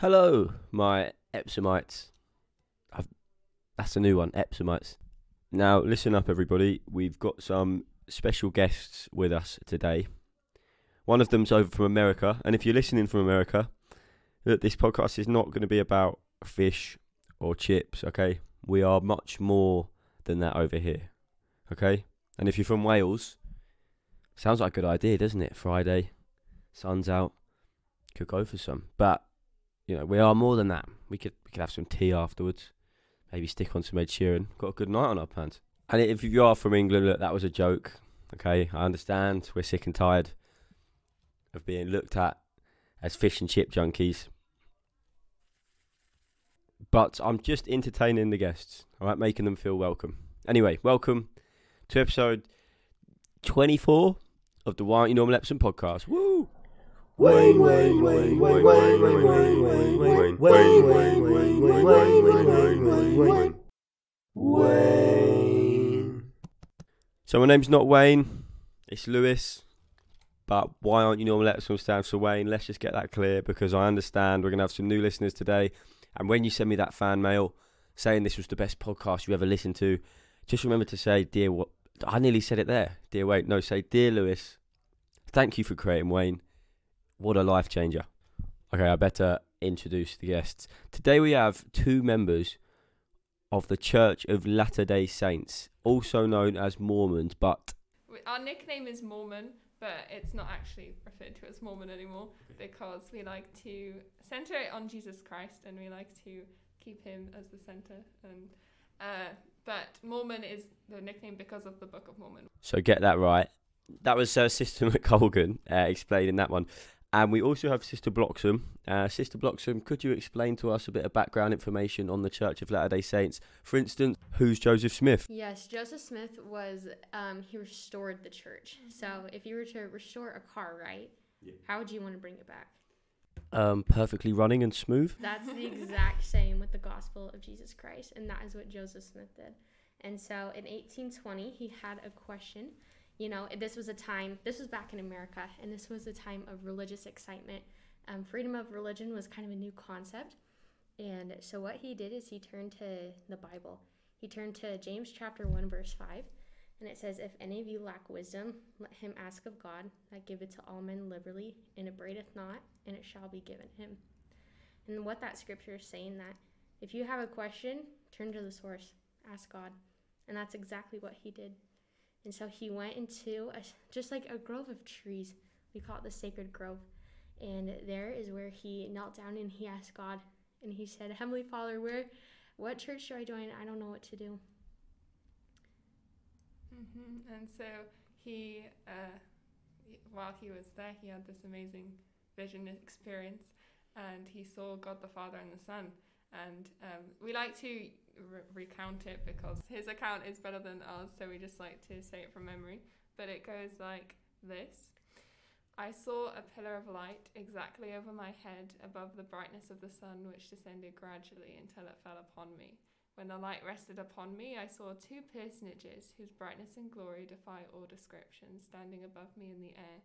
Hello, my Epsomites. I've, that's a new one, Epsomites. Now, listen up, everybody. We've got some special guests with us today. One of them's over from America, and if you're listening from America, look, this podcast is not going to be about fish or chips, okay? We are much more than that over here, okay? And if you're from Wales, sounds like a good idea, doesn't it? Friday, sun's out, could go for some. But you know, we are more than that. We could we could have some tea afterwards. Maybe stick on some Ed Sheeran. Got a good night on our hands. And if you are from England, look, that was a joke. Okay, I understand. We're sick and tired of being looked at as fish and chip junkies. But I'm just entertaining the guests, all right, making them feel welcome. Anyway, welcome to episode 24 of the Why Aren't You Normal Epsom podcast. Woo! Wayne, Wayne, Wayne, Wayne, Wayne, Wayne, Wayne, Wayne, Wayne, Wayne, Wayne, Wayne, Wayne, Wayne. So my name's not Wayne, it's Lewis. But why aren't you normal Epsom stands for Wayne? Let's just get that clear because I understand we're gonna have some new listeners today. And when you send me that fan mail saying this was the best podcast you ever listened to, just remember to say, dear what I nearly said it there. Dear Wayne. No, say dear Lewis. Thank you for creating Wayne. What a life changer. Okay, I better introduce the guests. Today we have two members of the Church of Latter day Saints, also known as Mormons, but Our nickname is Mormon, but it's not actually referred to as Mormon anymore because we like to center it on Jesus Christ and we like to keep him as the center. And uh, but Mormon is the nickname because of the Book of Mormon. so get that right. That was uh, Sister McColgan uh, explaining that one. And we also have Sister Bloxham. Uh, Sister Bloxham, could you explain to us a bit of background information on the Church of Latter day Saints? For instance, who's Joseph Smith? Yes, Joseph Smith was um, he restored the church. So if you were to restore a car, right? yeah. How would you want to bring it back? Um, perfectly running and smooth. That's the exact same with the gospel of Jesus Christ, and that is what Joseph Smith did. And so in 1820, he had a question. You know, this was a time, this was back in America, and this was a time of religious excitement. Um, freedom of religion was kind of a new concept. And so what he did is he turned to the Bible. He turned to James chapter 1, verse 5. And it says, If any of you lack wisdom, let him ask of God, that giveth to all men liberally, and upbraideth not, and it shall be given him. And what that scripture is saying that if you have a question, turn to the source, ask God. And that's exactly what he did. And so he went into a, just like a grove of trees. We call it the sacred grove. And there is where he knelt down and he asked God. And he said, Heavenly Father, where, what church do I join? I don't know what to do. hmm And so he, uh, while he was there, he had this amazing vision experience, and he saw God the Father and the Son. And um, we like to re- recount it because his account is better than ours, so we just like to say it from memory. But it goes like this. I saw a pillar of light exactly over my head above the brightness of the sun, which descended gradually until it fell upon me. When the light rested upon me, I saw two personages whose brightness and glory defy all description, standing above me in the air.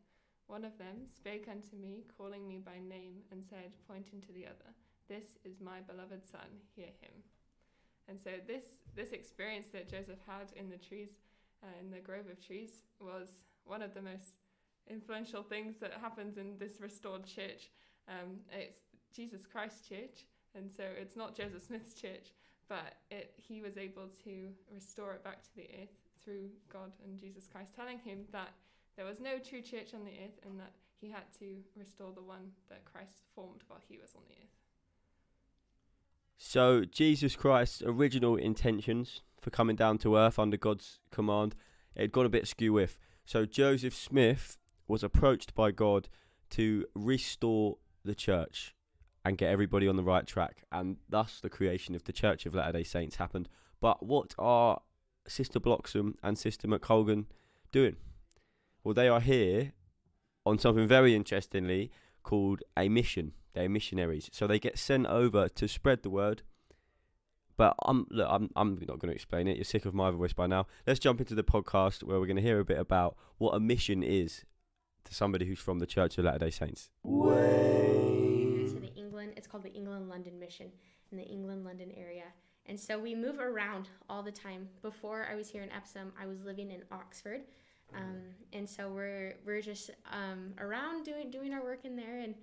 One of them spake unto me, calling me by name, and said, pointing to the other, This is my beloved Son, hear him. And so this this experience that Joseph had in the trees, uh, in the grove of trees, was one of the most influential things that happens in this restored church. Um, it's Jesus Christ Church, and so it's not Joseph Smith's church, but it, he was able to restore it back to the earth through God and Jesus Christ, telling him that there was no true church on the earth and that he had to restore the one that Christ formed while he was on the earth. So, Jesus Christ's original intentions for coming down to earth under God's command, it had gone a bit skew with. So, Joseph Smith was approached by God to restore the church and get everybody on the right track, and thus the creation of the Church of Latter day Saints happened. But what are Sister Bloxham and Sister McColgan doing? Well, they are here on something very interestingly called a mission. They're missionaries, so they get sent over to spread the word. But I'm look, I'm I'm not going to explain it. You're sick of my voice by now. Let's jump into the podcast where we're going to hear a bit about what a mission is to somebody who's from the Church of Latter Day Saints. to the England It's called the England London Mission in the England London area. And so we move around all the time. Before I was here in Epsom, I was living in Oxford. Um, and so we're we're just um, around doing doing our work in there, and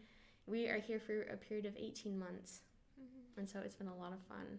we are here for a period of 18 months. Mhm. And so it's been a lot of fun.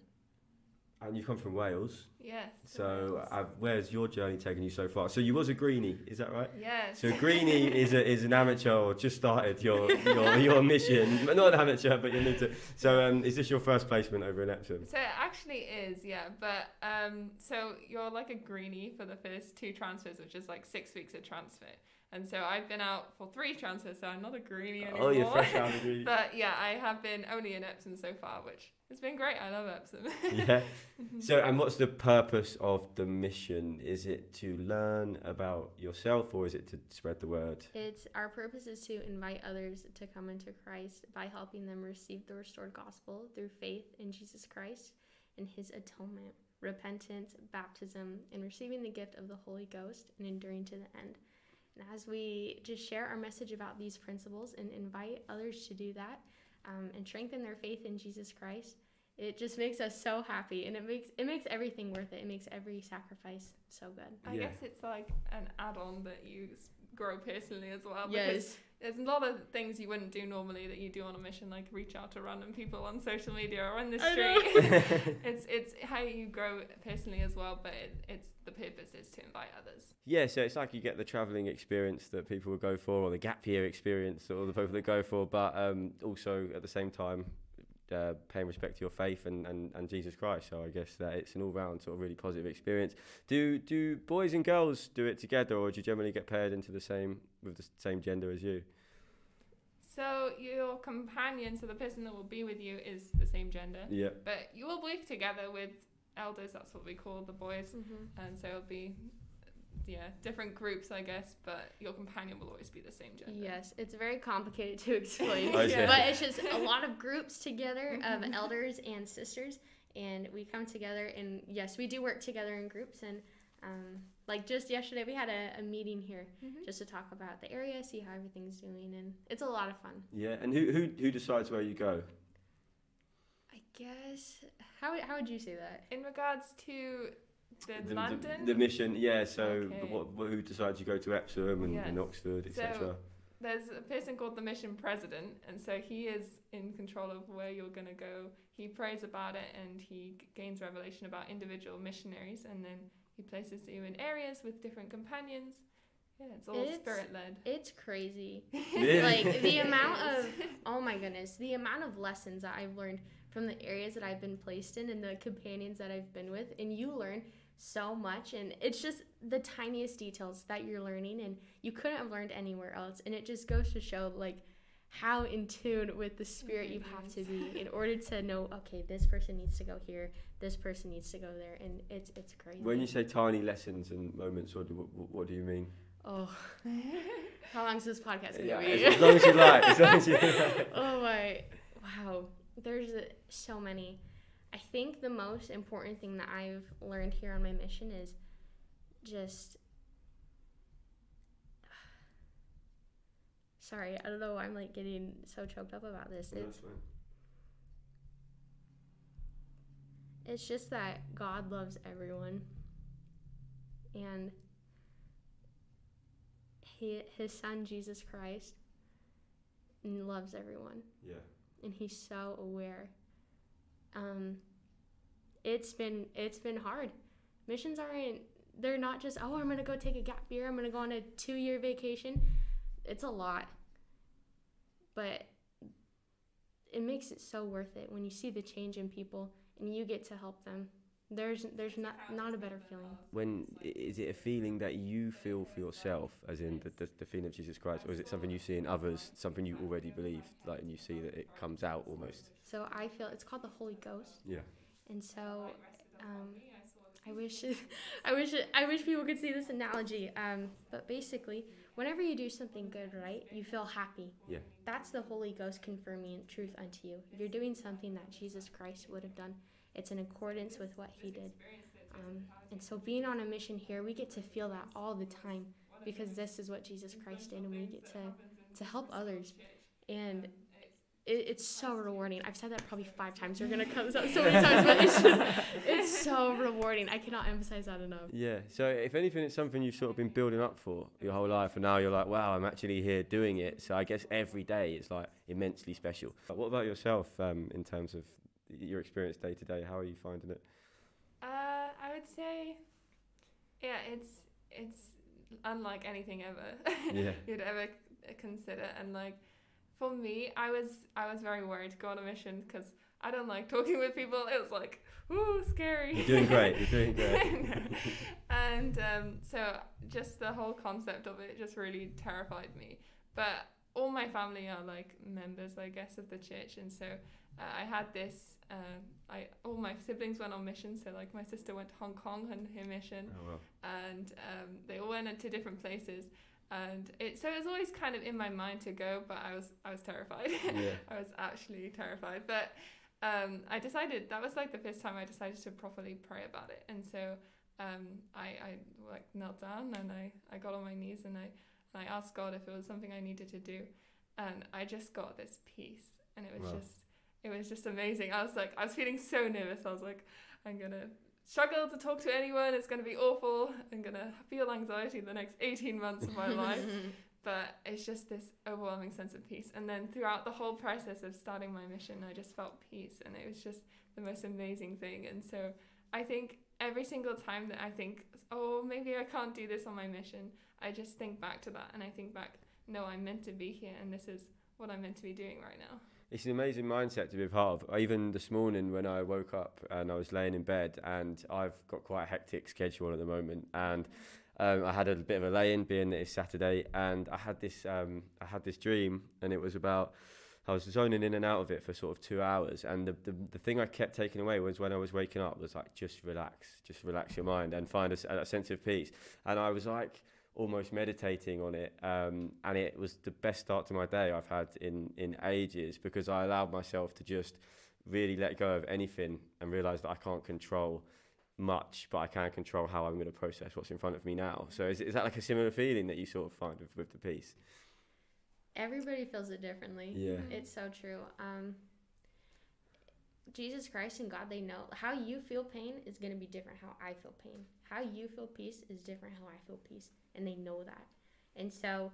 And you come from Wales, Yes. so uh, where's your journey taken you so far? So you was a greenie, is that right? yes. So greenie is a, is an amateur or just started your your, your mission, not an amateur, but you're new to. So um, is this your first placement over in Epsom? So it actually is, yeah. But um, so you're like a greenie for the first two transfers, which is like six weeks of transfer. And so I've been out for three transfers, so I'm not a greenie anymore. Oh, you're fresh out of the greenie. but yeah, I have been only in Epsom so far, which has been great. I love Epsom. yeah. So, and what's the purpose of the mission? Is it to learn about yourself, or is it to spread the word? It's our purpose is to invite others to come into Christ by helping them receive the restored gospel through faith in Jesus Christ and his atonement, repentance, baptism, and receiving the gift of the Holy Ghost and enduring to the end. And as we just share our message about these principles and invite others to do that um, and strengthen their faith in Jesus Christ, it just makes us so happy and it makes it makes everything worth it. It makes every sacrifice so good. I Yeah. guess it's like an add-on that you grow personally as well. Because Yes. There's a lot of things you wouldn't do normally that you do on a mission, like reach out to random people on social media or on the street. it's it's how you grow personally as well, but it, it's the purpose is to invite others. Yeah, so it's like you get the travelling experience that people would go for, or the gap year experience, or the people that go for, but um, also at the same time uh, paying respect to your faith and, and, and Jesus Christ. So I guess that it's an all round sort of really positive experience. Do do boys and girls do it together, or do you generally get paired into the same with the same gender as you? So your companion, so the person that will be with you, is the same gender, Yeah. but you will live together with elders. That's what we call the boys, Mm-hmm. and so it'll be yeah different groups, I guess. But your companion will always be the same gender. Yes, it's very complicated to explain, I see. but it's just a lot of groups together of Mhm. elders and sisters, and we come together. And yes, we do work together in groups. And um, like just yesterday, we had a, a meeting here Mhm. just to talk about the area, see how everything's doing, and it's a lot of fun. Yeah. And who who who decides where you go? I guess how would- how would you say that? In regards to the, The, London, the, mission, yeah. So Okay. what, what, who decides you go to Epsom and, and Yes. Oxford, So- etc. there's a person called the mission president, and so he is in control of where you're going to go. He prays about it and he gains revelation about individual missionaries, and then he places you in areas with different companions. Yeah, it's all It's- spirit led. It's crazy. Like the amount of oh my goodness the amount of lessons that i've learned from the areas that i've been placed in and the companions that i've been with and you learn so much and it's just the tiniest details that you're learning and you couldn't have learned anywhere else and it just goes to show like how in tune with the spirit you have to be in order to know okay this person needs to go here this person needs to go there and it's it's crazy When you say tiny lessons and moments, what do, what, what do you mean? oh how long is this podcast gonna Yeah, be as, as long as you like. As long as you like. oh my wow there's uh, so many i think the most important thing that i've learned here on my mission is just sorry i don't know why i'm like getting so choked up about this No, it's it's just that god loves everyone and he, his son jesus christ loves everyone Yeah. and he's so aware. Um, it's been it's been hard. Missions aren't they're not just oh I'm gonna go take a gap year I'm gonna go on a two year vacation. It's a lot, but it makes it so worth it when you see the change in people and you get to help them. There's there's not not a better feeling. When is it a feeling that you feel for yourself, as in the, the, the feeling of Jesus Christ, or is it something you see in others, something you already believe, like, and you see that it comes out almost? So I feel it's called the Holy Ghost. Yeah. And so, um, I wish, I wish, I wish people could see this analogy. Um, but basically, whenever you do something good, right, you feel happy. Yeah. That's the Holy Ghost confirming truth unto you. You're doing something that Jesus Christ would have done. It's in accordance with what He did. Um, and so, being on a mission here, we get to feel that all the time because this is what Jesus Christ did, and we get to to help others. And it, it's so rewarding. I've said that probably five times. You're gonna come this so many times, but it's just it's so rewarding. I cannot emphasize that enough. Yeah. So if anything, it's something you've sort of been building up for your whole life, and now you're like, wow, I'm actually here doing it. So I guess every day it's like immensely special. But what about yourself um, in terms of your experience day to day? How are you finding it? Uh, I would say, yeah, it's it's unlike anything ever Yeah. you'd ever consider. And like, for me, I was I was very worried to go on a mission because I don't like talking with people. It was like, ooh, scary. You're doing great. You're doing great. And um, so just the whole concept of it just really terrified me. But all my family are like members, I guess, of the church, and so uh, I had this. Uh, I all my siblings went on missions. So like my sister went to Hong Kong on her mission, Oh, well. and um, they all went to different places. And it so it was always kind of in my mind to go, but I was I was terrified. Yeah. I was actually terrified. But um, I decided that was like the first time I decided to properly pray about it. And so um, I, I like knelt down and I, I got on my knees and I and I asked God if it was something I needed to do. And I just got this peace and it was Wow. just it was just amazing. I was like I was feeling so nervous. I was like, I'm gonna struggle to talk to anyone, it's gonna be awful. I'm gonna feel anxiety the next eighteen months of my life but it's just this overwhelming sense of peace. And then throughout the whole process of starting my mission, I just felt peace, and it was just the most amazing thing. And so I think every single time that I think, oh, maybe I can't do this on my mission, I just think back to that, and I think back, no, I'm meant to be here, and this is what I'm meant to be doing right now. It's an amazing mindset to be a part of. Even this morning when I woke up and I was laying in bed, and I've got quite a hectic schedule at the moment, and um, I had a bit of a lay-in, being that it's Saturday, and I had this um, I had this dream, and it was about I was zoning in and out of it for sort of two hours, and the, the the thing I kept taking away was when I was waking up was like just relax, just relax your mind and find a sense of peace, and I was like almost meditating on it, um, and it was the best start to my day I've had in in ages because I allowed myself to just really let go of anything and realize that I can't control much, but I can control how I'm going to process what's in front of me now. So is, is that like a similar feeling that you sort of find with, with the peace? Everybody feels it differently. Yeah. It's so true. Um, Jesus Christ and God, they know how you feel pain is going to be different how I feel pain. How you feel peace is different how I feel peace. And they know that. And so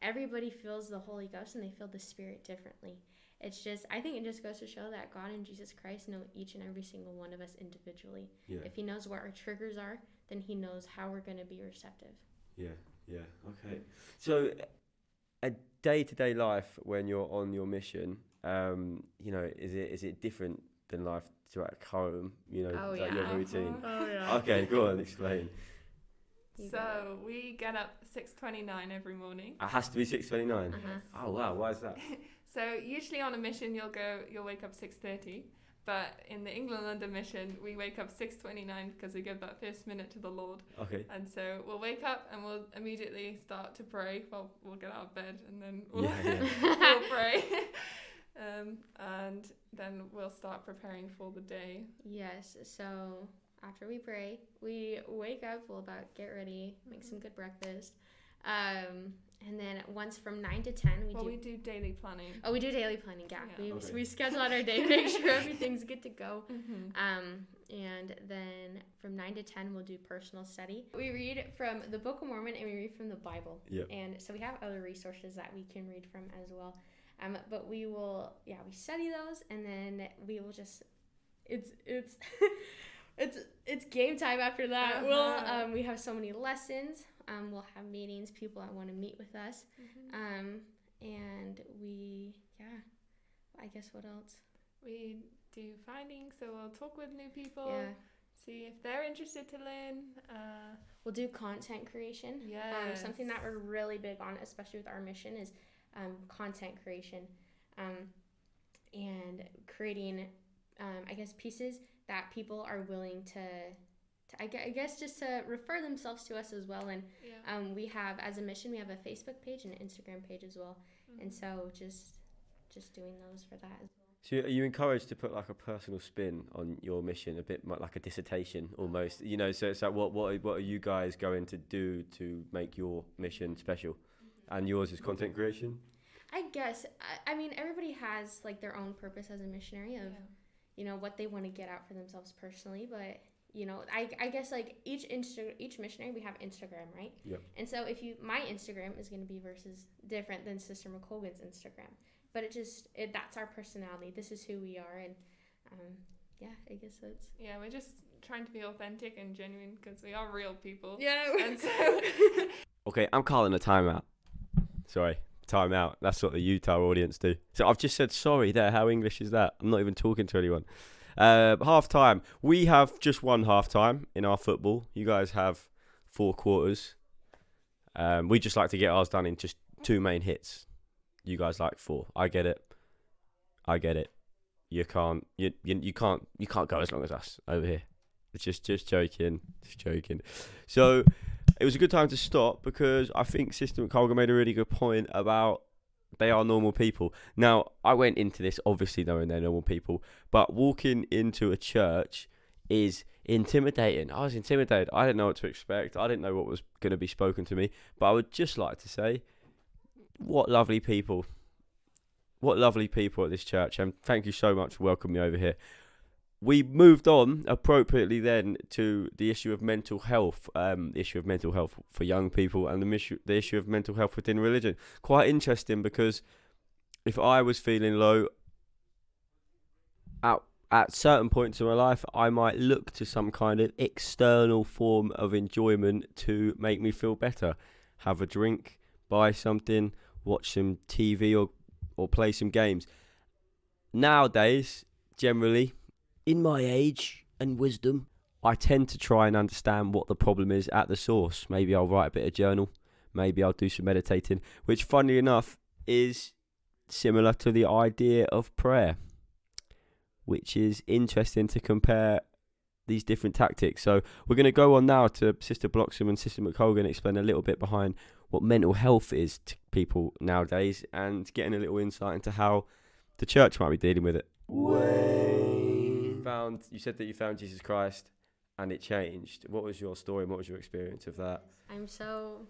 everybody feels the Holy Ghost and they feel the Spirit differently. It's just, I think it just goes to show that God and Jesus Christ know each and every single one of us individually. Yeah. If He knows what our triggers are, then He knows how we're going to be receptive. Yeah, yeah, okay. So, a day-to-day life when you're on your mission, um, you know, is it is it different than life to at home? You know, Oh, like your routine. Oh, yeah. Okay, go on, explain. You So we get up 6:29 every morning. It has to be six twenty-nine. Uh-huh. Oh wow, why is that? So usually on a mission you'll go you'll wake up 6:30, but in the England London mission we wake up 6:29 because we give that first minute to the Lord. Okay. And so we'll wake up and we'll immediately start to pray. Well, we'll get out of bed and then we'll, Yeah, yeah. we'll pray. um, and then we'll start preparing for the day. Yes. So after we pray, we wake up. We'll about get ready, make some good breakfast, um, and then once from nine to ten, we well, do. we do daily planning. oh, we do daily planning. Yeah, Yeah. we, Okay. we schedule out our day, make sure everything's good to go. Mm-hmm. Um, and then from nine to ten, we'll do personal study. We read from the Book of Mormon and we read from the Bible. Yep. And so we have other resources that we can read from as well. Um, but we will, yeah, we study those, and then we will just, it's it's. It's it's game time after that. Uh-huh. We'll um, we have so many lessons. Um, we'll have meetings, people that want to meet with us. Mm-hmm. Um, and we yeah, I guess what else? We do findings, so we'll talk with new people, Yeah, see if they're interested to learn. Uh, we'll do content creation. yeah, Um, something that we're really big on, especially with our mission, is um, content creation um, and creating, um, I guess, pieces that people are willing to, to I, gue- I guess, just to refer themselves to us as well. And yeah. um, we have, as a mission, we have a Facebook page and an Instagram page as well. And Mhm. so just just doing those for that as well. So are you encouraged to put like a personal spin on your mission, a bit like a dissertation almost? You know, so it's like what what are- what are you guys going to do to make your mission special? And yours is content creation. I guess I, I mean everybody has like their own purpose as a missionary of you know what they want to get out for themselves personally but you know I, I guess like each insta each missionary we have instagram right Yep. and so if you my instagram is going to be versus different than sister mccolgan's instagram but it just it that's our personality this is who we are and um yeah i guess that's Yeah, we're just trying to be authentic and genuine because we are real people. yeah And so, Okay, I'm calling a timeout. Sorry, timeout. That's what the Utah audience do. So I've just said sorry there. How English is that? I'm not even talking to anyone. Uh, half time. We have just one half time in our football. You guys have four quarters. Um, we just like to get ours done in just two main hits. You guys like four. I get it. I get it. You can't. You, you you can't. You can't go as long as us over here. It's just just joking. Just joking. So it was a good time to stop because I think Sister McColgan made a really good point about they are normal people. Now, I went into this obviously knowing they're normal people, but walking into a church is intimidating. I was intimidated. I didn't know what to expect. I didn't know what was going to be spoken to me. But I would just like to say, what lovely people. What lovely people at this church. And thank you so much for welcoming me over here we moved on appropriately then to the issue of mental health, um, the issue of mental health for young people, and the issue, the issue of mental health within religion. Quite interesting because if I was feeling low at at certain points in my life, I might look to some kind of external form of enjoyment to make me feel better. Have a drink, buy something, watch some TV, or or play some games. Nowadays, generally, in my age and wisdom, I tend to try and understand what the problem is at the source. Maybe I'll write a bit of journal. Maybe I'll do some meditating, which, funnily enough, is similar to the idea of prayer, which is interesting to compare these different tactics. So we're going to go on now to Sister Bloxham and Sister McColgan explain a little bit behind what mental health is to people nowadays and getting a little insight into how the church might be dealing with it. Wayne. Found you said that you found Jesus Christ and it changed. What was your story? and What was your experience of that? I'm so.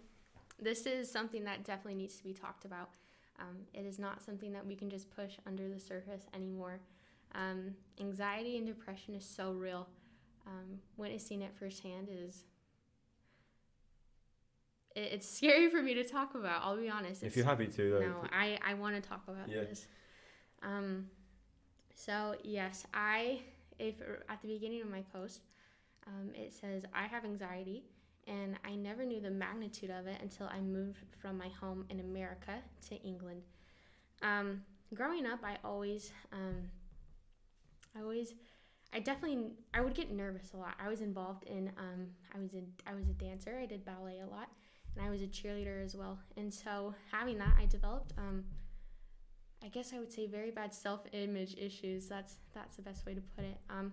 This is something that definitely needs to be talked about. Um, it is not something that we can just push under the surface anymore. Um, anxiety and depression is so real. Um, witnessing it firsthand is. It, it's scary for me to talk about. I'll be honest. If you're happy to, though. no, I, I want to talk about Yeah. this. Um, so yes, I if at the beginning of my post, um, it says I have anxiety, and I never knew the magnitude of it until I moved from my home in America to England. Um, growing up, I always, um, I always, I definitely, I would get nervous a lot. I was involved in, um, I was a, I was a dancer. I did ballet a lot and I was a cheerleader as well. And so having that, I developed, um, I guess I would say very bad self-image issues. That's that's the best way to put it. Um,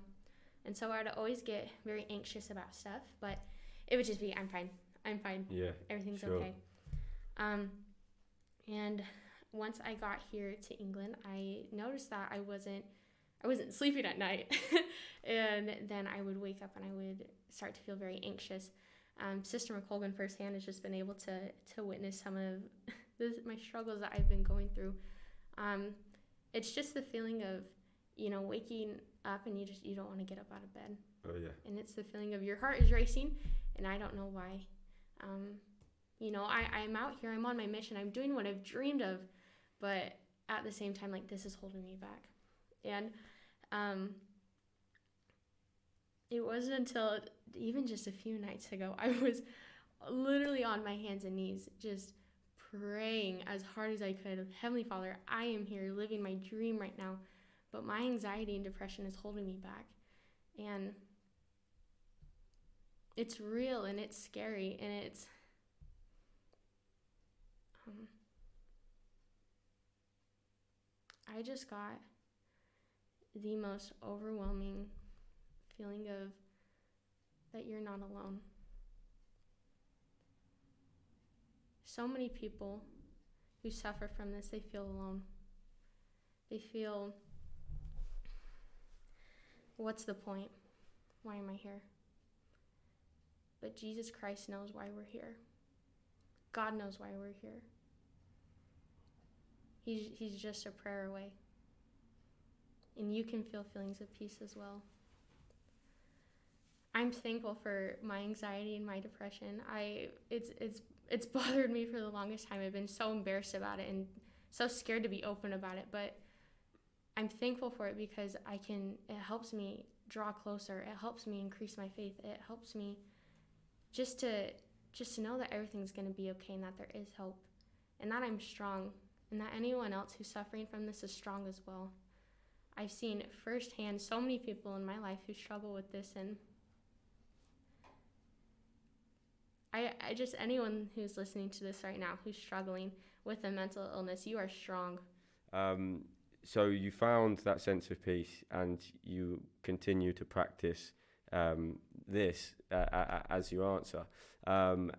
and so I'd always get very anxious about stuff, but it would just be, I'm fine, I'm fine, Yeah. everything's Sure. okay. Um, and once I got here to England, I noticed that I wasn't I wasn't sleeping at night, and then I would wake up and I would start to feel very anxious. Um, Sister McColgan firsthand has just been able to to witness some of this, my struggles that I've been going through. Um, it's just the feeling of you know waking up and you just you don't want to get up out of bed. Oh yeah. and it's the feeling of your heart is racing and i don't know why. Um, you know I, i'm out here i'm on my mission i'm doing what i've dreamed of but at the same time like this is holding me back. And um, it wasn't until even just a few nights ago i was literally on my hands and knees just praying as hard as i could. Heavenly father i am here living my dream right now but my anxiety and depression is holding me back. And it's real and it's scary and it's um, i just got the most overwhelming feeling of that you're not alone so many people who suffer from this they feel alone they feel what's the point why am i here but Jesus Christ knows why we're here. God knows why we're here. He's he's just a prayer away. And you can feel feelings of peace as well. I'm thankful for my anxiety and my depression. I it's it's it's bothered me for the longest time. I've been so embarrassed about it and so scared to be open about it, but I'm thankful for it because I can it helps me draw closer. It helps me increase my faith. It helps me just to just to know that everything's going to be okay and that there is hope and that I'm strong and that anyone else who's suffering from this is strong as well. I've seen firsthand so many people in my life who struggle with this and I, I just anyone who's listening to this right now who's struggling with a mental illness, you are strong. Um, so you found that sense of peace, and you continue to practice um, this uh, as your answer. Um,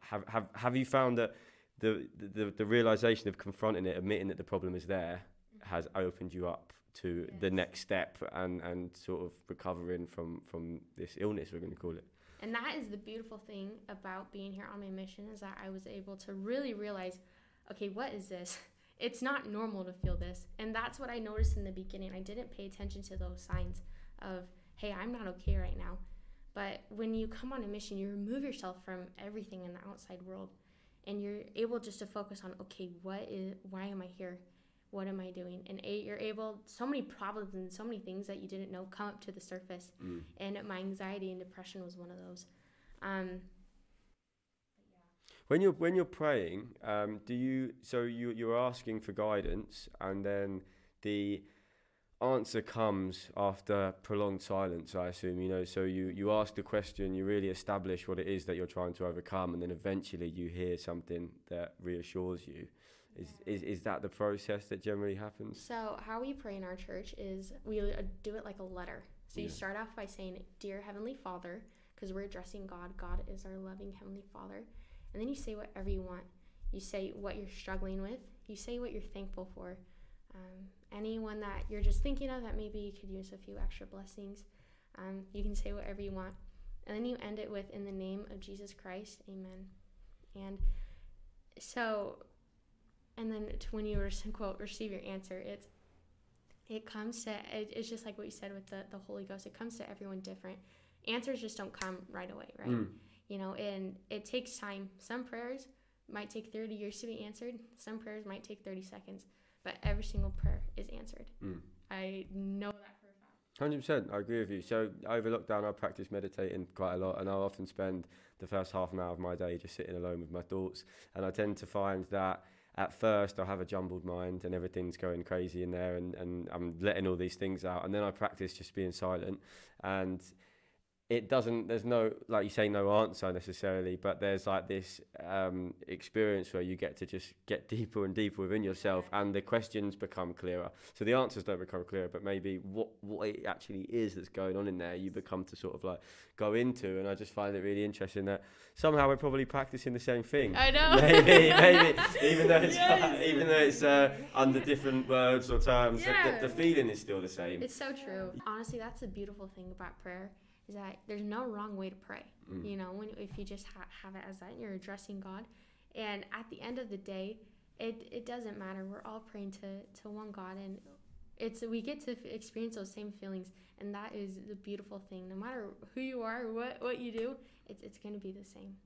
have have have you found that the, the the realization of confronting it, admitting that the problem is there, has opened you up to the next step and and sort of recovering from from this illness we're going to call it. And that is the beautiful thing about being here on my mission is that I was able to really realize, okay, what is this? It's not normal to feel this. And that's what I noticed in the beginning. I didn't pay attention to those signs of, hey, I'm not okay right now. But when you come on a mission, you remove yourself from everything in the outside world and you're able just to focus on, okay, what is why am I here? What am I doing? And a, you're able so many problems and so many things that you didn't know come up to the surface and my anxiety and depression was one of those. Um, When you're when you're praying, um, do you so you you're asking for guidance, and then the answer comes after prolonged silence. I assume you know. So you you ask the question, you really establish what it is that you're trying to overcome, and then eventually you hear something that reassures you. Is is is that the process that generally happens? so how we pray in our church is we uh, do it like a letter. So you Yeah. start off by saying, "Dear Heavenly Father," because we're addressing God. God is our loving Heavenly Father, and then you say whatever you want. You say what you're struggling with. You say what you're thankful for. Um, anyone that you're just thinking of that maybe you could use a few extra blessings. Um, you can say whatever you want, and then you end it with, "In the name of Jesus Christ, Amen." And so and then to when you quote receive your answer it's it comes to it, it's just like what you said with the, the holy ghost it comes to everyone different answers just don't come right away right Mm. you know and it takes time some prayers might take 30 years to be answered some prayers might take 30 seconds but every single prayer is answered Mm. i know that for a fact Hundred percent, I agree with you. So over lockdown, I practice meditating quite a lot, and I often spend the first half an hour of my day just sitting alone with my thoughts. And I tend to find that at first I have a jumbled mind and everything's going crazy in there, and, and I'm letting all these things out. And then I practice just being silent, and it doesn't. There's no like you say, no answer necessarily, but there's like this um, experience where you get to just get deeper and deeper within yourself, and the questions become clearer. So the answers don't become clearer, but maybe what what it actually is that's going on in there, you become to sort of like go into. And I just find it really interesting that somehow we're probably practicing the same thing. i know maybe, maybe, even though it's Yes. even though it's uh, under different words or terms, the- Yeah. the, the feeling is still the same. it's so true honestly that's the beautiful thing about prayer is that there's no wrong way to pray Mm. you know when if you just ha- have it as that and you're addressing god. And at the end of the day it, it doesn't matter. We're all praying to, to one god and it's we get to experience those same feelings and that is the beautiful thing. No matter who you are what, what you do it's, it's going to be the same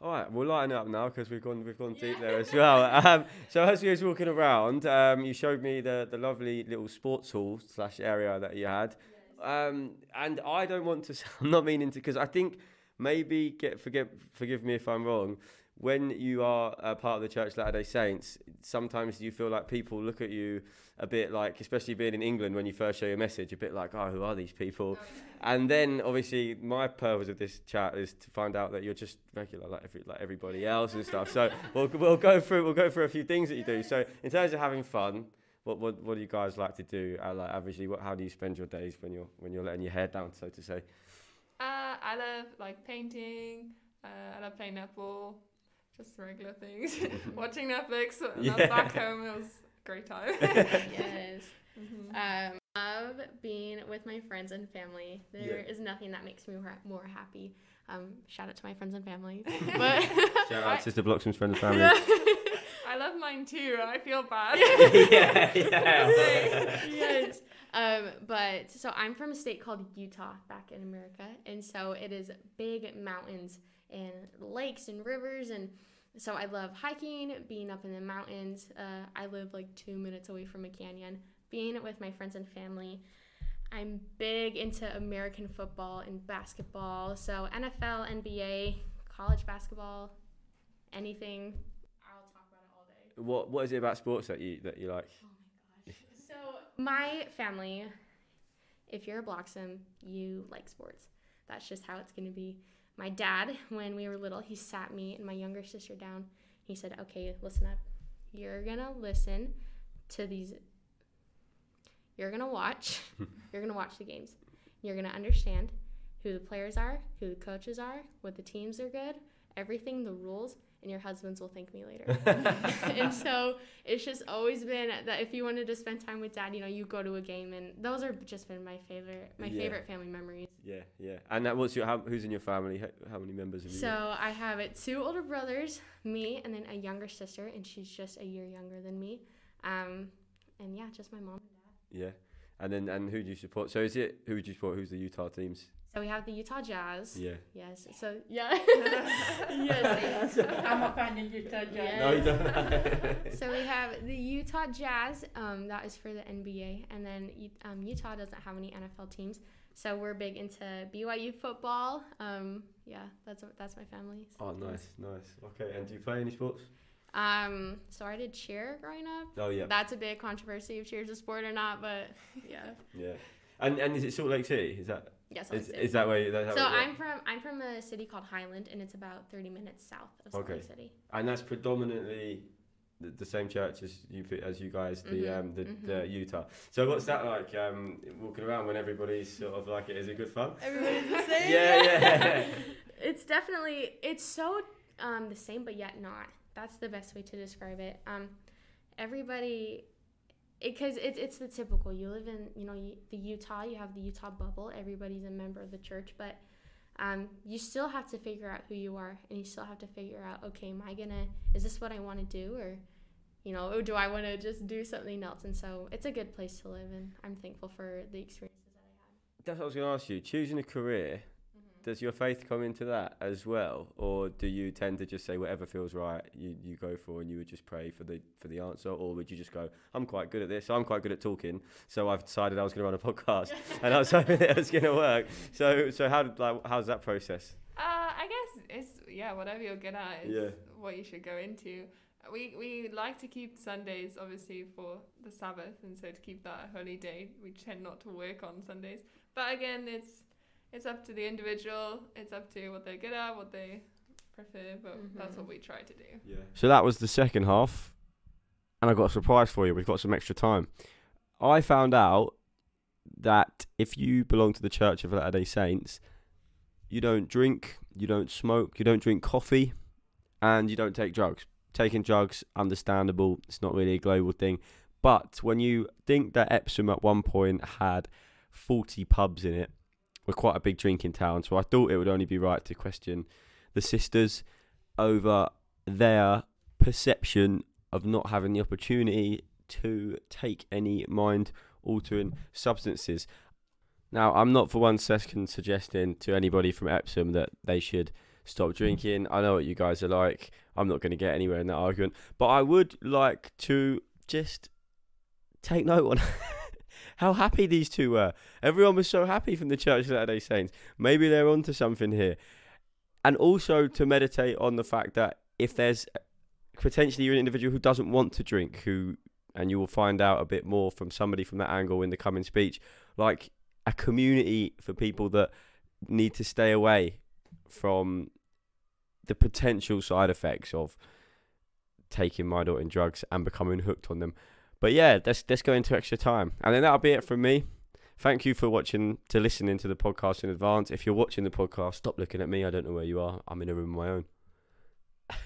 All right, we'll lighten up now because we've gone we've gone deep there as well. Um, so as we was walking around, um, you showed me the the lovely little sports hall slash area that you had, um, and I don't want to. I'm not meaning to because I think maybe get forgive forgive me if I'm wrong. When you are a part of the Church Latter Day Saints, sometimes you feel like people look at you a bit like, especially being in England when you first show your message, a bit like, oh, who are these people? And then obviously my purpose of this chat is to find out that you're just regular like every, like everybody else and stuff. So we'll, we'll go through we'll go through a few things that you do. So in terms of having fun, what what, what do you guys like to do? Uh, like averagely, what how do you spend your days when you're when you're letting your hair down, so to say? Uh, I love like painting. Uh, I love playing netball. Just regular things. Watching Netflix. When I was Yeah. back home, it was a great time. yes. Mhm. Um, love being with my friends and family. There is nothing that makes me more, more happy. Um, shout out to my friends and family. But Shout out Sister Bloxham's friends and family. I love mine too. I feel bad. yeah, yeah. yes. Um, but so I'm from a state called Utah back in America. And so it is big mountains and lakes and rivers. And so I love hiking, being up in the mountains. Uh, I live like two minutes away from a canyon, being with my friends and family. I'm big into American football and basketball. So NFL, NBA, college basketball, anything. I'll talk about it all day. What what is it about sports that you that you like? Oh my gosh. So my family, if you're a Bloxham, you like sports. That's just how it's gonna be. My dad, when we were little, he sat me and my younger sister down. He said, "Okay, listen up. You're gonna listen to these. You're gonna watch. you're gonna watch the games. You're gonna understand who the players are, who the coaches are, what the teams are good, everything, the rules, and your husbands will thank me later." and so it's just always been that if you wanted to spend time with dad, you know, you go to a game, and those are just been my favorite, my Yeah. favorite family memories. Yeah, yeah. And that, what's your how, who's in your family? How, how many members have you? So I have it two older brothers, me, and then a younger sister, and she's just a year younger than me. Um, and yeah, just my mom. Yeah. And then and who do you support? So is it who would you support? Who's the Utah teams? So we have the Utah Jazz. Yeah. Yes. So yeah. yes. I'm a fan of Utah Jazz. Yeah. No, you don't. so we have the Utah Jazz. Um, that is for the NBA, and then um, Utah doesn't have any NFL teams, so we're big into BYU football. Um, yeah, that's that's my family. oh, nice, nice. Okay. And do you play any sports? Um, so I did cheer growing up. Oh yeah. That's a big controversy if cheer's a sport or not, but yeah. Yeah. And and is it Salt Lake City? Is that Yes, I is, did. is that where? That's So how it I'm from I'm from a city called Highland, and it's about 30 minutes south of Salt Okay. Lake City. And that's predominantly the, the same church as you as you guys, the Mhm, um the, mhm. the Utah. So what's that like? Um, walking around when everybody's sort of like it. Is it good fun? Everybody's the same. Yeah, yeah. it's definitely it's so um, the same, but yet not. That's the best way to describe it. Um, everybody, because it, it's the typical. You live in you know the Utah. You have the Utah bubble. Everybody's a member of the church, but um, you still have to figure out who you are, and you still have to figure out okay, am I gonna? Is this what I want to do, or you know, or do I want to just do something else? And so it's a good place to live, and I'm thankful for the experiences that I had. That's what I was going to ask you. Choosing a career, does your faith come into that as well, or do you tend to just say whatever feels right, you, you go for, and you would just pray for the for the answer, or would you just go, I'm quite good at this, I'm quite good at talking, so I've decided I was going to run a podcast, and I was hoping it was going to work. So so how did like how's that process? Uh, I guess it's yeah, whatever you're good at is Yeah. what you should go into. We we like to keep Sundays obviously for the Sabbath, and so to keep that a holy day, we tend not to work on Sundays. But again, it's it's up to the individual. It's up to what they're good at, what they prefer. But that's Mhm. what we try to do. Yeah. So that was the second half, and I got a surprise for you. We've got some extra time. I found out that if you belong to the Church of Latter Day Saints, you don't drink, you don't smoke, you don't drink coffee, and you don't take drugs. Taking drugs, understandable. It's not really a global thing. But when you think that Epsom at one point had 40 pubs in it, we're quite a big drinking town, so I thought it would only be right to question the sisters over their perception of not having the opportunity to take any mind altering substances. Now, I'm not for one second suggesting to anybody from Epsom that they should stop drinking. I know what you guys are like. I'm not going to get anywhere in that argument, but I would like to just take note on how happy these two were. Everyone was so happy from the Church of Latter day Saints. Maybe they're onto something here. And also to meditate on the fact that if there's potentially you're an individual who doesn't want to drink, who and you will find out a bit more from somebody from that angle in the coming speech, like a community for people that need to stay away from the potential side effects of taking mind altering drugs and becoming hooked on them. But yeah, let's let's go into extra time. And then that'll be it from me. Thank you for watching to listening to the podcast in advance. If you're watching the podcast, stop looking at me. I don't know where you are. I'm in a room of my own.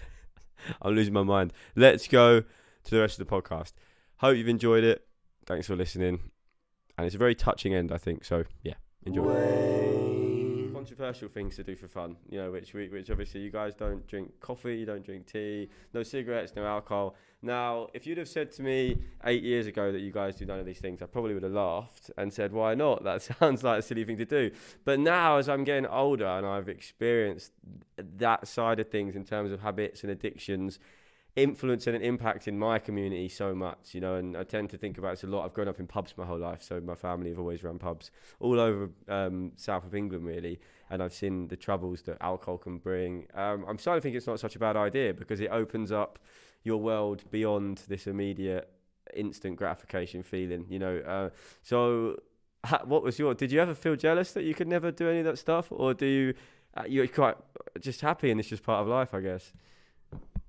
I'm losing my mind. Let's go to the rest of the podcast. Hope you've enjoyed it. Thanks for listening. And it's a very touching end, I think. So yeah, enjoy. Wayne. Controversial things to do for fun, you know, which we, which obviously you guys don't drink coffee, you don't drink tea, no cigarettes, no alcohol. Now, if you'd have said to me eight years ago that you guys do none of these things, I probably would have laughed and said, "Why not? That sounds like a silly thing to do." But now, as I'm getting older and I've experienced that side of things in terms of habits and addictions, influencing and impacting my community so much, you know, and I tend to think about this a lot. I've grown up in pubs my whole life, so my family have always run pubs all over um, south of England, really, and I've seen the troubles that alcohol can bring. Um, I'm starting to think it's not such a bad idea because it opens up your world beyond this immediate instant gratification feeling, you know. Uh, so, ha- what was your? Did you ever feel jealous that you could never do any of that stuff, or do you? Uh, you're quite just happy, and it's just part of life, I guess.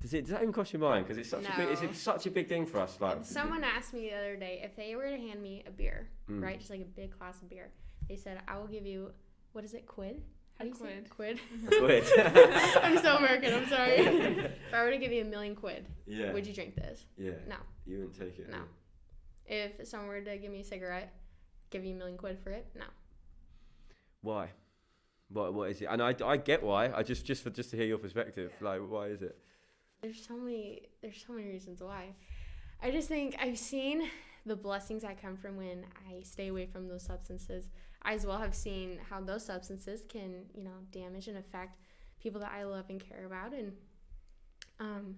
Does it? Does that even cross your mind? Because it's such a big. It's No. such a big thing for us. Like Someone asked me the other day if they were to hand me a beer, Mm. right, just like a big glass of beer. They said, "I will give you what is it, quid? How do you say it? Quid. Quid. Quid. I'm so American. I'm sorry. if I were to give you a million quid, yeah. would you drink this? yeah. No. You wouldn't take it. No. If someone were to give me a cigarette, give you a million quid for it? No. Why? What? What is it? And I, I get why. I just just for just to hear your perspective. Like, why is it? There's so many. There's so many reasons why. I just think I've seen the blessings that come from when I stay away from those substances. I as well have seen how those substances can, you know, damage and affect people that I love and care about, and um,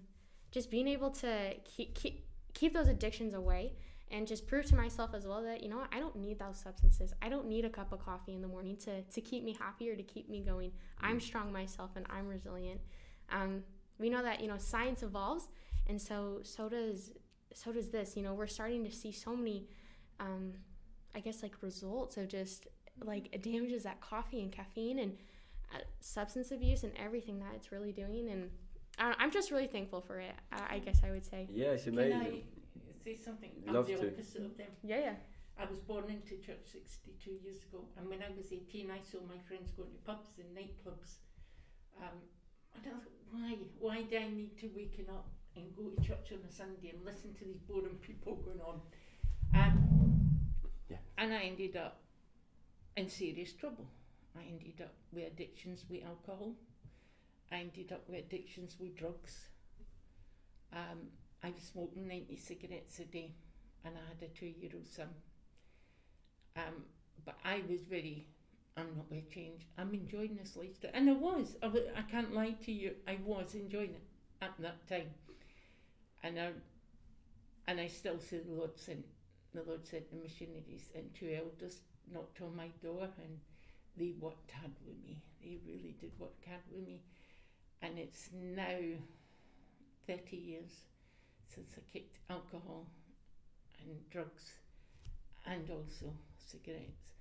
just being able to keep keep keep those addictions away and just prove to myself as well that you know what, I don't need those substances. I don't need a cup of coffee in the morning to to keep me happy or to keep me going. I'm strong myself and I'm resilient. Um, we know that you know science evolves, and so so does so does this. You know, we're starting to see so many, um, I guess like results of just like damages that coffee and caffeine and uh, substance abuse and everything that it's really doing. And I don't, I'm just really thankful for it. I, I guess I would say. Yeah, it's amazing Can. I say something? Love I'm the to. opposite of them. Yeah, yeah. I was born into church 62 years ago, and when I was 18, I saw my friends going to pubs and nightclubs. Um, and I thought, why? Why do I need to waken up and go to church on a Sunday and listen to these boring people going on? Um, Yeah. And I ended up in serious trouble. I ended up with addictions with alcohol. I ended up with addictions with drugs. Um, I was smoking 90 cigarettes a day and I had a two year old son. Um, but I was very, I'm not going to change. I'm enjoying this lifestyle. And I was. I, I can't lie to you. I was enjoying it at that time. And I, and I still see the Lord sent, the Lord sent the missionaries and two elders knocked on my door and they worked hard with me. They really did work hard with me. And it's now 30 years since I kicked alcohol and drugs and also cigarettes.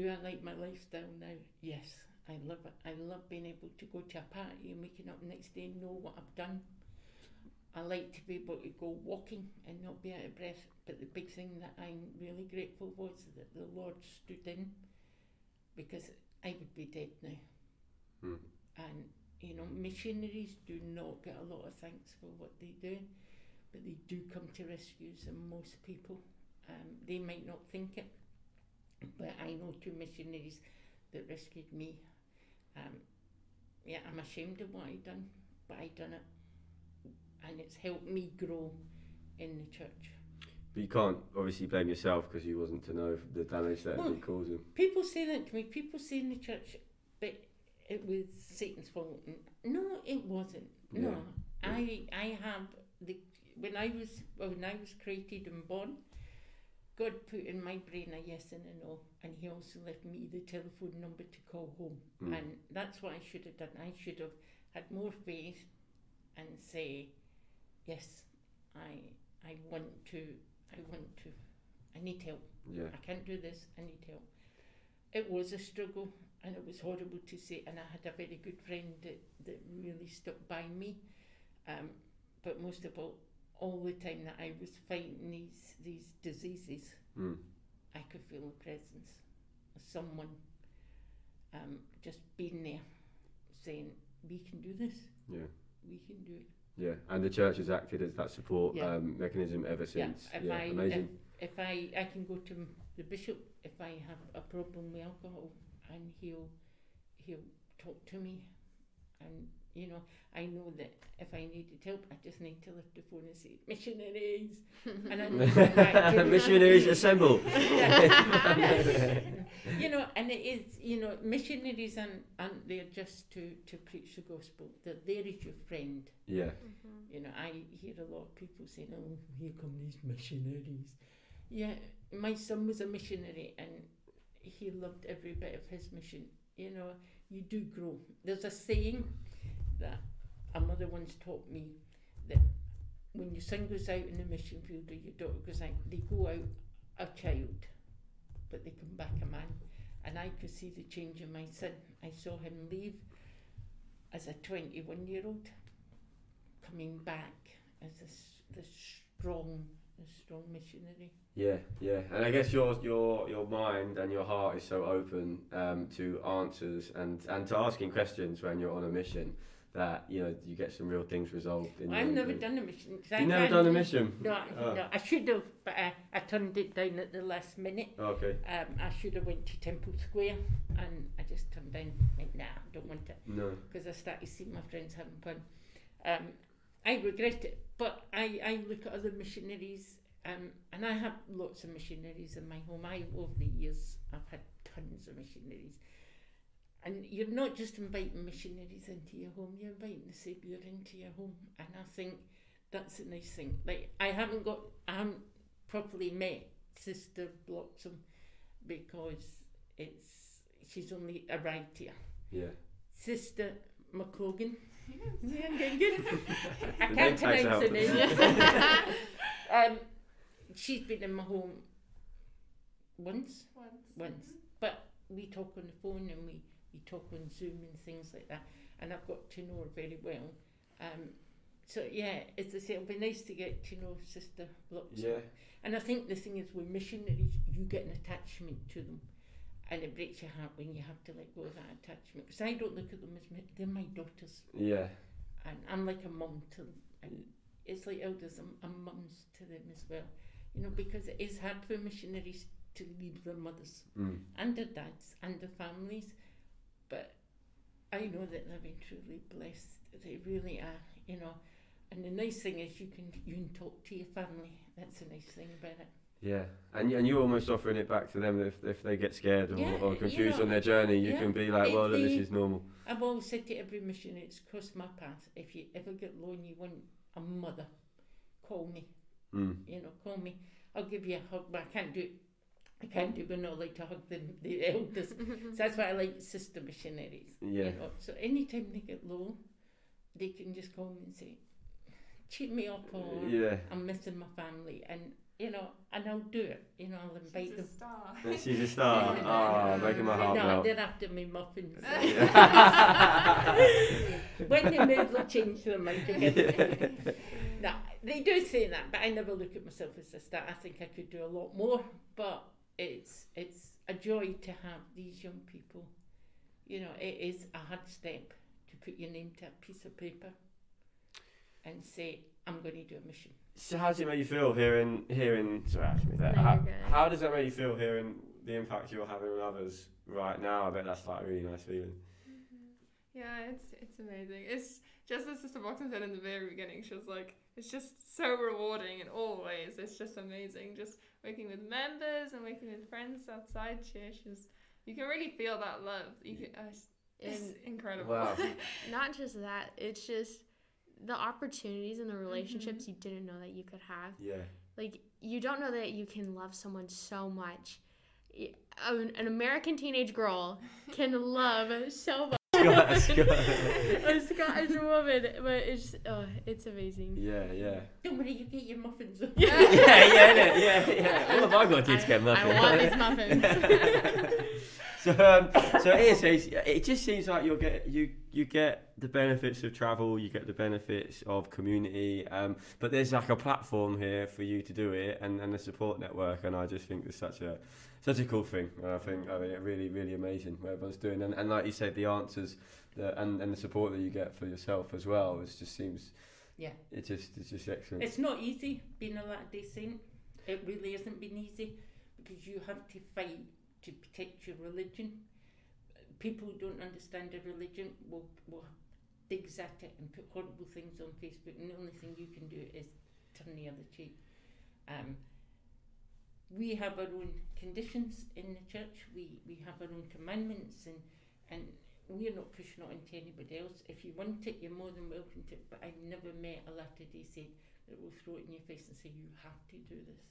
Do I like my lifestyle now? Yes, I love it. I love being able to go to a party and waking up the next day and know what I've done. I like to be able to go walking and not be out of breath. But the big thing that I'm really grateful was that the Lord stood in because I would be dead now. Hmm. And you know, missionaries do not get a lot of thanks for what they do, but they do come to rescues and most people. Um, they might not think it, but I know two missionaries that rescued me. Um, yeah, I'm ashamed of what I've done, but I've done it, and it's helped me grow in the church. But you can't obviously blame yourself because you wasn't to know the damage that Well- it'd causing. People say that to me. People say in the church, but it was Satan's fault. No, it wasn't. Yeah. No, I I have the when I was when I was created and born, God put in my brain a yes and a no, and He also left me the telephone number to call home, Mm. and that's what I should have done. I should have had more faith and say, yes, I I want to I want to I need help. Yeah. I can't do this, I need help. It was a struggle and it was horrible to say and I had a very good friend that, that really stuck by me. Um, but most of all, all the time that I was fighting these these diseases, Mm. I could feel the presence of someone um, just being there saying, We can do this, Yeah. we can do it. Yeah. And the church has acted as that support Yeah. um, mechanism ever since. Yeah, if yeah. I Amazing. If, if I I can go to the bishop if I have a problem with alcohol, and he'll he'll talk to me, and you know I know that if I needed help, I just need to lift the phone and say missionaries, and I know back to- Missionaries assemble. you know, and it is, you know, missionaries aren't, aren't there just to, to preach the gospel. They're there as your friend. Yeah. Mm-hmm. You know, I hear a lot of people saying, "Oh, here come these missionaries." Yeah, my son was a missionary, and he loved every bit of his mission. You know, you do grow. There's a saying that a mother once taught me that when your son goes out in the mission field or your daughter goes out, they go out a child, but they come back a man. And I could see the change in my son. I saw him leave as a 21 year old coming back as this strong this strong missionary. Yeah, yeah, and I guess your your your mind and your heart is so open um, to answers and and to asking questions when you're on a mission that you know you get some real things resolved. In I've never done a mission. You've never done a mission. No, I- Oh. no, I should have, but I, I turned it down at the last minute. Okay. Um, I should have went to Temple Square, and I just turned down. Went, nah, I don't want it. No. because I started seeing my friends having fun. Um, I regret it, but I, I look at other missionaries, um, and I have lots of missionaries in my home. I over the years I've had tons of missionaries, and you're not just inviting missionaries into your home; you're inviting the Saviour into your home, and I think that's a nice thing. Like I haven't got, I haven't properly met Sister Bloxham because it's she's only arrived here. Yeah. Sister McLogan. Yeah, I'm good. I can't pronounce her name. um, she's been in my home once, Once. once, but we talk on the phone and we, we talk on Zoom and things like that, and I've got to know her very well. Um, so yeah, as I say, it'll be nice to get to know Sister Bloxham. Yeah. And I think the thing is with missionaries, you get an attachment to them. And it breaks your heart when you have to let go of that attachment. Because I don't look at them as my, they're my daughters. Yeah. And I'm like a mum to them. And it's like elders, I'm, I'm mums to them as well. You know, because it is hard for missionaries to leave their mothers Mm. and their dads and their families. But I know that they've been truly blessed. They really are, you know. And the nice thing is you can you can talk to your family. That's a nice thing about it. Yeah, and and you're almost offering it back to them if if they get scared or, Yeah, or you confused know, on their journey. You yeah. can be like, well, look, this is normal. I've always said to every missionary, it's crossed my path. If you ever get and you want a mother, call me. Mm. You know, call me. I'll give you a hug, but I can't do it. I can't do. We're not like to hug the the elders. so that's why I like sister missionaries. Yeah. You know, so anytime they get low, they can just call me and say, "Cheer me up," or Yeah. "I'm missing my family," and you know, and I'll do it. You know, I'll invite She's them. a star. She's a star. Ah, making my heart no, melt. they're after me muffins. when they move, they'll change their mind again. no, they do say that, but I never look at myself as a star. I think I could do a lot more, but it's it's a joy to have these young people. You know, it is a hard step to put your name to a piece of paper and say, "I'm going to do a mission." So how does it make you feel hearing hearing? Sorry, ask me that. How, how does that make you feel hearing the impact you're having on others right now? I bet that's like a really nice feeling. Mm-hmm. Yeah, it's it's amazing. It's just as Sister Bloxham said in the very beginning. She was like, it's just so rewarding in all ways. It's just amazing. Just working with members and working with friends outside church is you can really feel that love. You can, uh, It's And incredible. Wow. not just that, it's just the opportunities and the Mm-hmm. relationships you didn't know that you could have. Yeah. Like you don't know that you can love someone so much. An, an American teenage girl can love so much Scott- Scott. a Scottish woman, but it's oh, it's amazing. Yeah, yeah. Don't worry, you get your muffins. yeah, yeah, innit? yeah, yeah. What have I got to do to get muffins. I muffins? want these muffins. so, um, so it is. It just seems like you'll get you you get the benefits of travel, you get the benefits of community, um, but there's like a platform here for you to do it, and, and a support network, and I just think there's such a such a cool thing. I think I mean, really really amazing what everyone's doing, and, and like you said, the answers, the, and and the support that you get for yourself as well. It just seems. Yeah. It just it's just excellent. It's not easy being a Latter Day Saint. It really hasn't been easy because you have to fight to protect your religion. People who don't understand their religion will will digs at it and put horrible things on Facebook, and the only thing you can do is turn the other cheek. Um, we have our own conditions in the church. We we have our own commandments, and and we're not pushing it onto anybody else. If you want it, you're more than welcome to. it, But I've never met a Latter Day Saint that will throw it in your face and say you have to do this.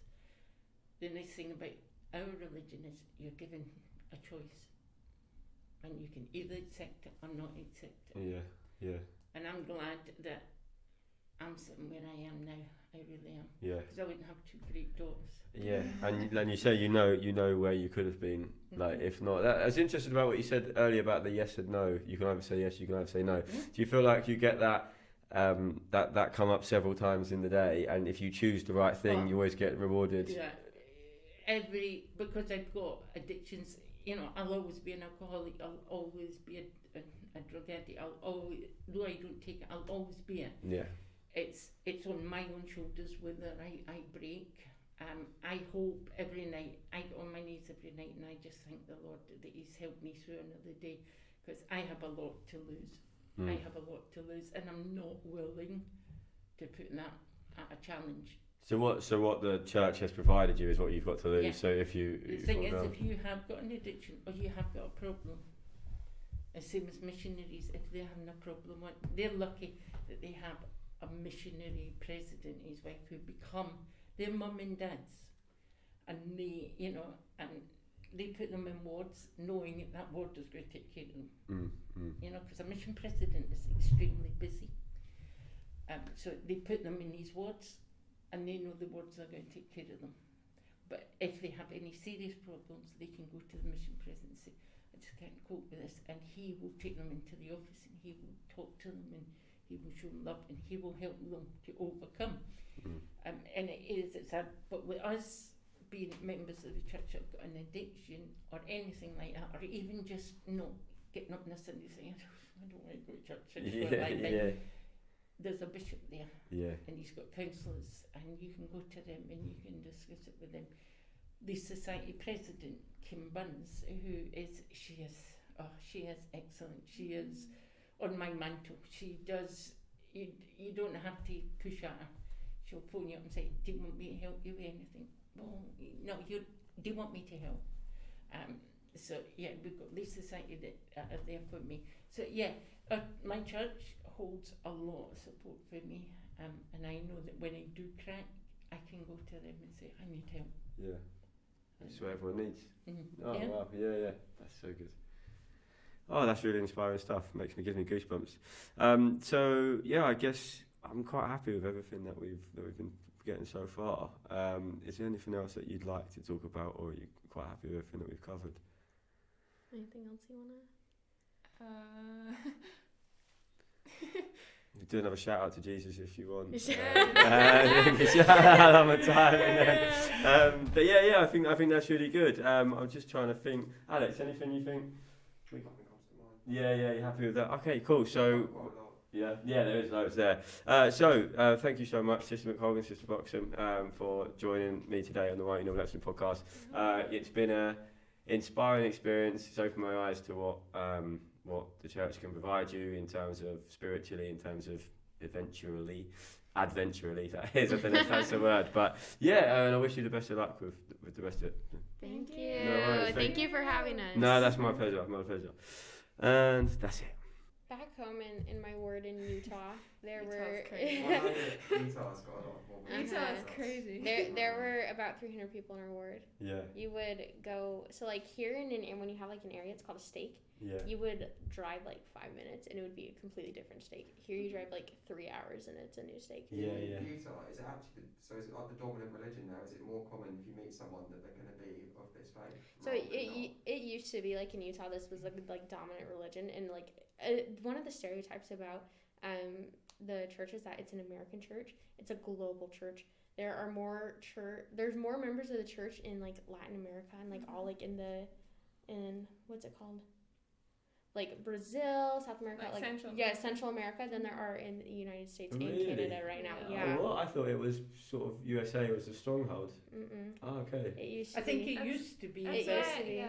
The nice thing about our religion is you're given a choice, and you can either accept it or not accept it. yeah, yeah, And I'm glad that I'm sitting where I am now. I really am yeah. because I wouldn't have two great daughters. Yeah, and then you say you know you know where you could have been. Like Mhm. if not, that, I was interested about what you said earlier about the yes and no. You can either say yes, you can either say no. Yeah. Do you feel like you get that um, that that come up several times in the day, and if you choose the right thing, Oh. you always get rewarded? Yeah, every because I've got addictions. You know, I'll always be an alcoholic. I'll always be a, a, a drug addict. I'll always, though I don't take it, I'll always be it. Yeah, It's it's on my own shoulders whether I, I break. Um, I hope every night I get on my knees every night and I just thank the Lord that He's helped me through another day because I have a lot to lose. I Mm. have a lot to lose, and I'm not willing to put that at a challenge. So what? So what the church has provided you is what you've got to lose. Yeah. So if you, The thing is, down- if you have got an addiction or you have got a problem, the same as missionaries, if they're having a problem, they're lucky that they have a missionary president, his wife, who become their mum and dads, and they, you know, and they put them in wards, knowing that that ward is going to take care of them. mm, mm. you know, because a mission president is extremely busy. Um, so they put them in these wards, and they know the wards are going to take care of them. But if they have any serious problems, they can go to the mission president and say, "I just can't cope with this," and he will take them into the office and he will talk to them and he will show them love and he will help them to overcome. Mm. Um, and it is it's sad, but with us being members of the church have got an addiction or anything like that, or even just not getting up on a Sunday saying, I don't want to go to church. I just wanna Yeah, down." yeah, There's a bishop there yeah. and he's got counsellors and you can go to them and you can discuss it with them. The society president, Kim Burns, who is she is oh she is excellent. She is on my mantle. She does you you don't have to push at her. She'll phone you up and say, Do you want me to help you with anything? Well no, you do you want me to help? Um so yeah, we've got this society that are there for me. So yeah, uh, my church holds a lot of support for me, um, and I know that when I do crack, I can go to them and say I need help. Yeah, that's what everyone needs. Mhm. Oh yeah. wow, yeah, yeah, that's so good. Oh, that's really inspiring stuff. Makes me gives me goosebumps. Um, so yeah, I guess I'm quite happy with everything that we've that we've been getting so far. Um, is there anything else that you'd like to talk about, or are you quite happy with everything that we've covered? Anything else you wanna? Uh, We do another shout out to Jesus if you want. Yeah. Uh, shout out on the time. then- um, but yeah, yeah, I think I think that's really good. Um, I'm just trying to think, Alex. Anything you think? We- Yeah, yeah, you're happy with that? Okay, cool. So yeah, yeah, there is loads there. Uh, so uh, thank you so much, Sister McHolgan, Sister Bloxham, um, for joining me today on the White Northern Epsom podcast. Uh, it's been a inspiring experience. It's opened my eyes to what um, what the church can provide you in terms of spiritually, in terms of eventually, adventurally. That is, I don't know if that's the word, but yeah. And I wish you the best of luck with with the rest of it. Thank Thank you. you. No worries, thank thank- you for having us. No, that's my pleasure. My pleasure. And that's it. Back home in, in my ward in Utah, there Utah's were crazy. Well, Utah's got a lot more. Uh-huh. Utah is crazy. there there were about 300 people in our ward. Yeah, You would go so like here in an and when you have like an area, it's called a stake. yeah. You would drive like five minutes and it would be a completely different stake. Here you drive like three hours and it's a new stake. Yeah, yeah. Utah is it actually the, so is it like the dominant religion now? Is it more common if you meet someone that they're going to be of this faith? So it, it, not? it used to be like in Utah, this was like like dominant religion, and like uh, one of the stereotypes about um, the church is that it's an American church. It's a global church. There are more church. There's more members of the church in like Latin America and like all mm-hmm. like in the, in what's it called? Like Brazil, South America, Like like, Central yeah, America. Central America than there are in the United States Really? and Canada right now. Yeah. Yeah. Oh, what? I thought it was sort of USA was a stronghold. Mm-mm. Oh, okay. It used to I think it That's- used to be. It That's used to be. yeah.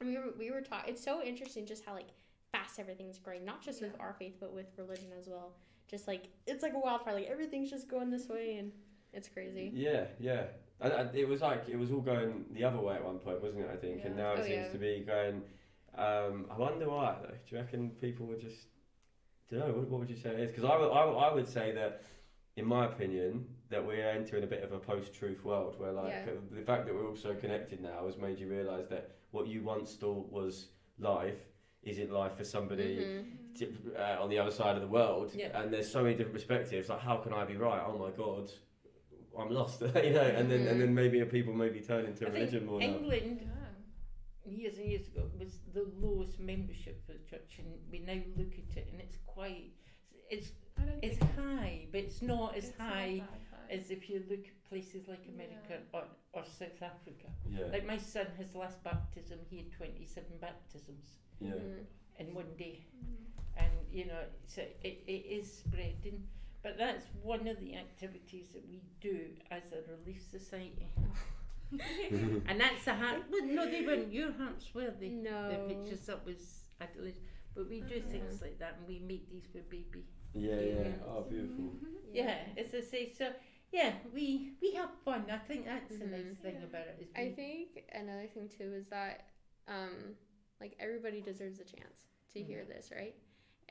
we were we were taught it's so interesting just how like fast everything's growing not just with our faith but with religion as well just like it's like a wildfire like everything's just going this way and it's crazy Yeah, yeah. And, and it was like it was all going the other way at one point, wasn't it? I think, and now it Oh, seems yeah. to be going. Um, I wonder why though. Do you reckon people would just? Do you know what, what would you say it is? Because I would, I, would, I would say that, in my opinion, that we're entering a bit of a post-truth world where like Yeah. the fact that we're all so connected now has made you realise that what you once thought was life isn't life for somebody Mhm. t- uh, on the other side of the world, Yeah. and there's so many different perspectives. Like, how can I be right? Oh my god, I'm lost. you know, and then and then maybe people maybe turn into I think religion more. England Yeah. years and years ago was the lowest membership for the church, and we now look at it, and it's quite, it's I it's high, but it's not as it's high that high. as if you look at places like America or, or South Africa. Yeah, Like my son, his last baptism, he had twenty seven baptisms yeah, Mhm. in one day, Mm. and you know, so it, it is spreading. But that's one of the activities that we do as a relief society. And that's a heart. Well, no, they weren't your hearts, were they? no The pictures that was Adelaide. But we do Uh-huh. things like that, and we make these for baby. yeah, yeah. Yeah. Oh, beautiful. Yeah, as I say, so yeah, we we have fun. I think that's the nice thing Yeah. about it. Is i think another thing too is that um like everybody deserves a chance to hear Mhm. this right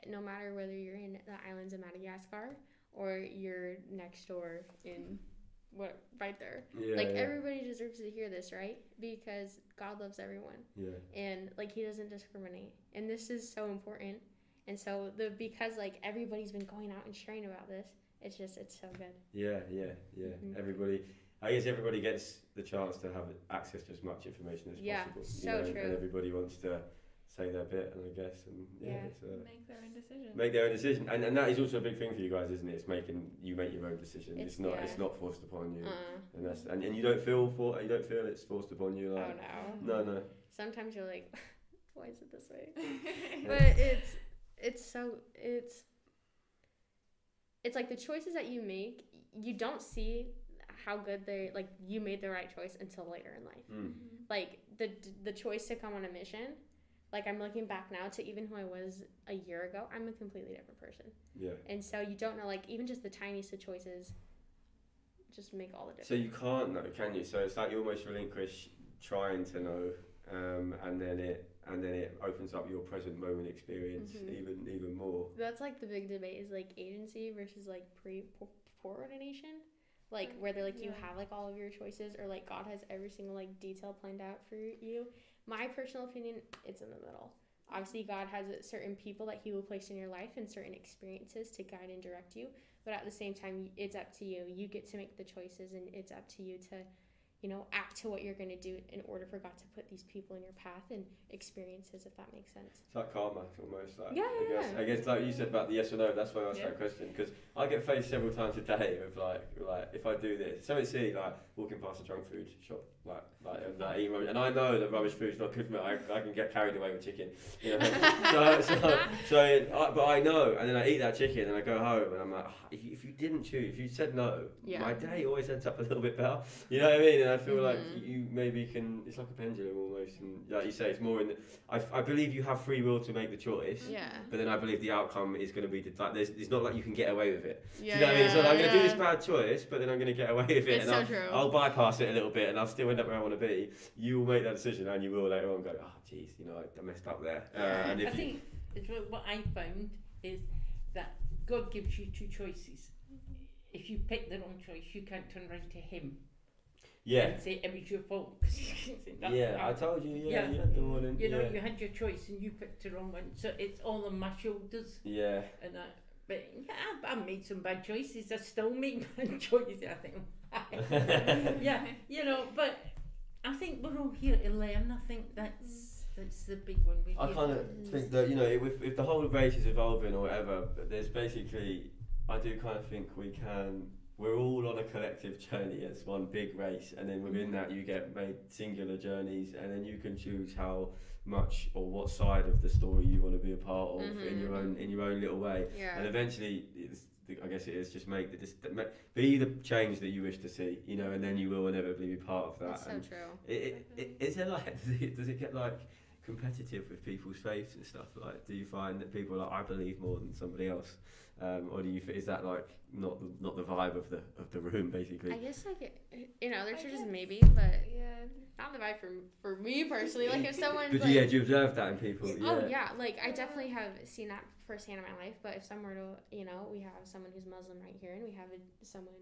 no matter whether you're in the islands of madagascar or you're next door in what right there Yeah, like yeah. everybody deserves to hear this right because god loves everyone yeah. and like he doesn't discriminate and this is so important and so the because like everybody's been going out and sharing about this it's just it's so good Yeah, yeah, yeah. Mhm. Everybody, I guess everybody gets the chance to have access to as much information as possible. Yeah, possible. so you know, true. And everybody wants to say their bit, and I guess, and yeah, Yeah. it's, uh, Make their own decision. make their own decision, and, and that is also a big thing for you guys, isn't it? It's making you make your own decision. It's, It's- not, yeah. it's not forced upon you, uh, and that's and, and you don't feel for, you don't feel it's forced upon you. oh no no, no, sometimes you're like why is it this way but it's it's so it's it's like the choices that you make you don't see how good they like you made the right choice until later in life Mm. like the the choice to come on a mission like i'm looking back now to even who i was a year ago i'm a completely different person yeah. and so you don't know like even just the tiniest of choices just make all the difference So you can't know, can you? So it's like you almost relinquish trying to know, um, and then it and then it opens up your present moment experience Mhm. even even more. That's like the big debate is like agency versus like pre foreordination. Like whether like you have like all of your choices or like God has every single like detail planned out for you. My personal opinion, it's in the middle. Obviously, God has certain people that He will place in your life and certain experiences to guide and direct you. But at the same time, it's up to you. You get to make the choices, and it's up to you to, you know, act to what you're going to do in order for God to put these people in your path and experiences, if that makes sense. It's like karma, almost. Like, Yeah, I yeah, guess, yeah. I guess, like you said about the yes or no. That's why I asked Yeah. that question because I get faced several times a day with like, like if I do this, so it's see like walking past a junk food shop, like like and, like, eating rubbish, and I know that rubbish food's not good for me. I, I can get carried away with chicken, you know. so so, so I, but I know, and then I eat that chicken, and I go home, and I'm like, "Ah, if you, if you didn't choose, if you said no, Yeah. my day always ends up a little bit better. You know what I mean? Then I feel like Mhm. you maybe can. It's like a pendulum almost, and like you say, it's more in. The, I, I believe you have free will to make the choice. Yeah. But then I believe the outcome is going to be the, like. There's, it's not like you can get away with it. Yeah. do you know what I mean? So like, I'm going to do this yeah. bad choice, but then I'm going to get away with it, It's and so I'll, true. I'll bypass it a little bit, and I'll still end up where I want to be. You will make that decision, and you will later on go, oh, jeez, you know, I, I messed up there. Uh, and I if you, think it's what what I found is that God gives you two choices. If you pick the wrong choice, you can't turn around to Him yeah, and say it was your fault. 'cause you say, "No, yeah, no." I told you, yeah, Yeah. you had the warning, You know, yeah. you had your choice and you picked the wrong one. So it's all on my shoulders. yeah. And I, but yeah, I've, I've made some bad choices. I still make bad choices. I think, yeah, you know. But I think we're all here to learn. I think that's that's the big one. I kind of think that you know if, if the whole race is evolving or whatever, there's basically I do kind of think we can. We're all on a collective journey It's one big race, and then within that you get made singular journeys, and then you can choose how much or what side of the story you want to be a part of in mm-hmm. your own in your own little way. Yeah. And eventually, it's, I guess it is just make the dis- ma- be the change that you wish to see, you know, and then you will inevitably be part of that. That's so and true. it, it, it, is there like does it, does it get like competitive with people's faiths and stuff? Like, do you find that people are like I believe more than somebody else, um, or do you f- is that like not the, not the vibe of the of the room basically? I guess like in other I churches guess. maybe, but Yeah. not the vibe for for me personally. Like if someone but like, yeah, do you observe that in people? Oh yeah, like I definitely have seen that firsthand in my life. But if someone were to, you know, we have someone who's Muslim right here, and we have a, someone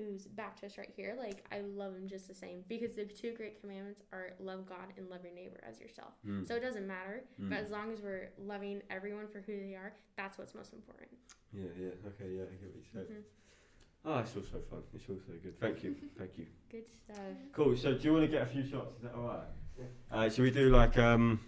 who's Baptist right here, like I love them just the same because the two great commandments are love God and love your neighbor as yourself. Mm. So it doesn't matter, Mm. but as long as we're loving everyone for who they are, that's what's most important. yeah, yeah, okay, yeah, I get what you said. Mhm. Oh, it's all so fun. It's all so good. Thank you, thank you. Good stuff. Cool. So, do you want to get a few shots? Is that all right? Uh, should we do like um?